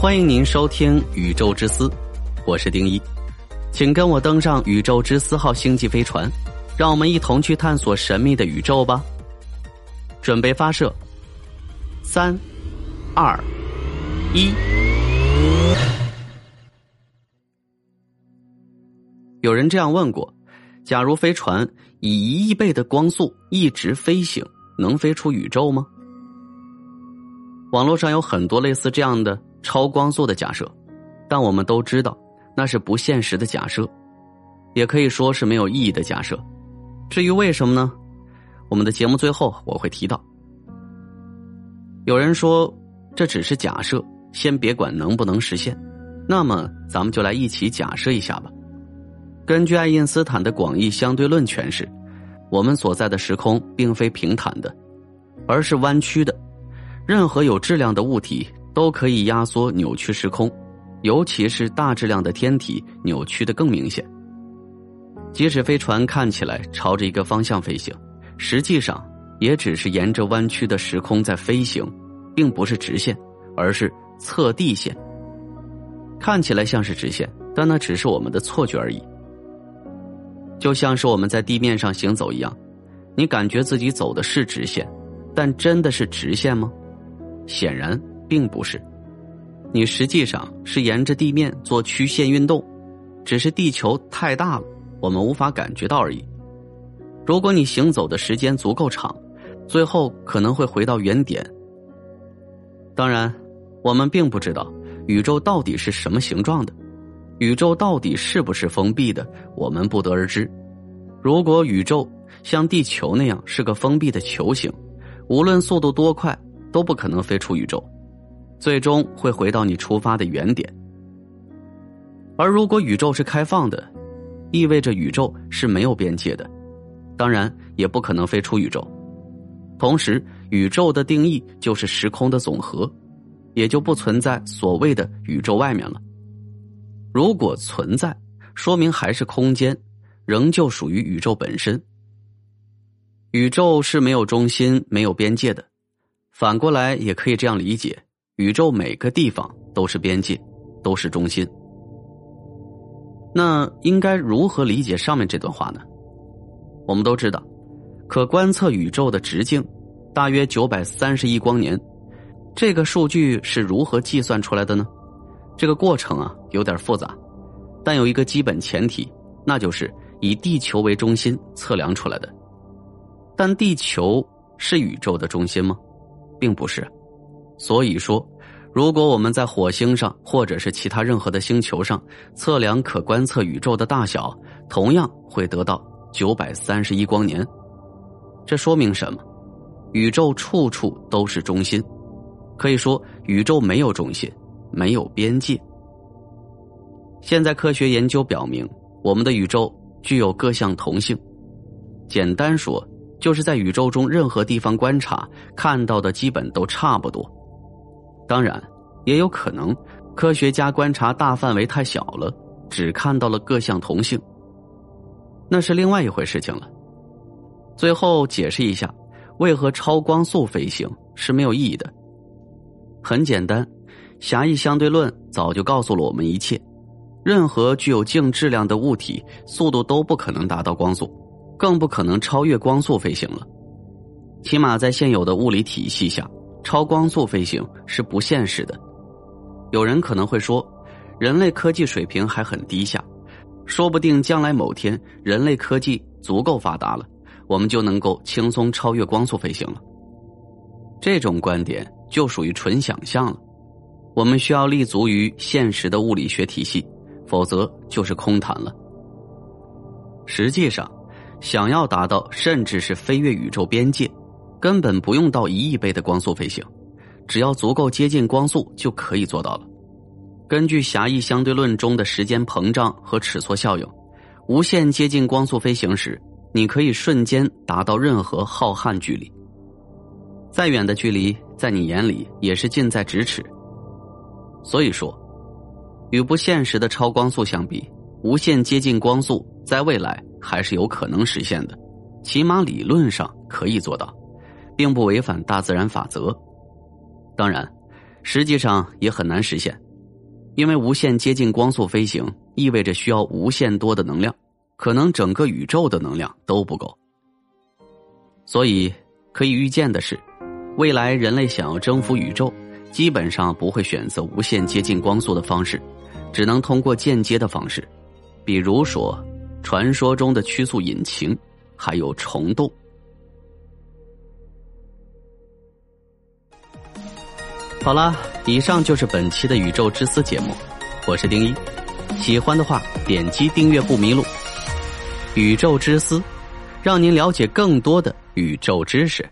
欢迎您收听《宇宙之思》，我是丁一，请跟我登上宇宙之思号星际飞船，让我们一同去探索神秘的宇宙吧。准备发射，三、二、一。有人这样问过：假如飞船以一亿倍的光速一直飞行，能飞出宇宙吗？网络上有很多类似这样的超光速的假设，但我们都知道那是不现实的假设，也可以说是没有意义的假设。至于为什么呢？我们的节目最后我会提到。有人说这只是假设，先别管能不能实现，那么咱们就来一起假设一下吧。根据爱因斯坦的广义相对论诠释，我们所在的时空并非平坦的，而是弯曲的。任何有质量的物体都可以压缩、扭曲时空，尤其是大质量的天体，扭曲的更明显。即使飞船看起来朝着一个方向飞行，实际上也只是沿着弯曲的时空在飞行，并不是直线，而是测地线。看起来像是直线，但那只是我们的错觉而已。就像是我们在地面上行走一样，你感觉自己走的是直线，但真的是直线吗？显然并不是。你实际上是沿着地面做曲线运动，只是地球太大了，我们无法感觉到而已。如果你行走的时间足够长，最后可能会回到原点。当然，我们并不知道宇宙到底是什么形状的。宇宙到底是不是封闭的？我们不得而知。如果宇宙像地球那样是个封闭的球形，无论速度多快，都不可能飞出宇宙，最终会回到你出发的原点。而如果宇宙是开放的，意味着宇宙是没有边界的，当然也不可能飞出宇宙。同时，宇宙的定义就是时空的总和，也就不存在所谓的宇宙外面了。如果存在，说明还是空间，仍旧属于宇宙本身。宇宙是没有中心、没有边界的，反过来也可以这样理解：宇宙每个地方都是边界，都是中心。那应该如何理解上面这段话呢？我们都知道，可观测宇宙的直径大约九百三十亿光年，这个数据是如何计算出来的呢？这个过程啊有点复杂，但有一个基本前提，那就是以地球为中心测量出来的。但地球是宇宙的中心吗？并不是。所以说，如果我们在火星上或者是其他任何的星球上测量可观测宇宙的大小，同样会得到九百三十一光年。这说明什么？宇宙处处都是中心，可以说宇宙没有中心。没有边界。现在科学研究表明，我们的宇宙具有各项同性。简单说，就是在宇宙中任何地方观察看到的基本都差不多。当然，也有可能科学家观察大范围太小了，只看到了各项同性。那是另外一回事情了。最后解释一下，为何超光速飞行是没有意义的。很简单。狭义相对论早就告诉了我们一切：任何具有静质量的物体，速度都不可能达到光速，更不可能超越光速飞行了。起码在现有的物理体系下，超光速飞行是不现实的。有人可能会说，人类科技水平还很低下，说不定将来某天人类科技足够发达了，我们就能够轻松超越光速飞行了。这种观点就属于纯想象了。我们需要立足于现实的物理学体系，否则就是空谈了。实际上，想要达到甚至是飞越宇宙边界，根本不用到一亿倍的光速飞行，只要足够接近光速就可以做到了。根据狭义相对论中的时间膨胀和尺缩效应，无限接近光速飞行时，你可以瞬间达到任何浩瀚距离。再远的距离，在你眼里也是近在咫尺。所以说，与不现实的超光速相比，无限接近光速在未来还是有可能实现的，起码理论上可以做到，并不违反大自然法则。当然，实际上也很难实现，因为无限接近光速飞行意味着需要无限多的能量，可能整个宇宙的能量都不够。所以可以预见的是，未来人类想要征服宇宙，基本上不会选择无限接近光速的方式，只能通过间接的方式，比如说传说中的曲速引擎，还有虫洞。好了，以上就是本期的《宇宙之思》节目，我是丁一。喜欢的话，点击订阅不迷路。《宇宙之思》，让您了解更多的宇宙知识。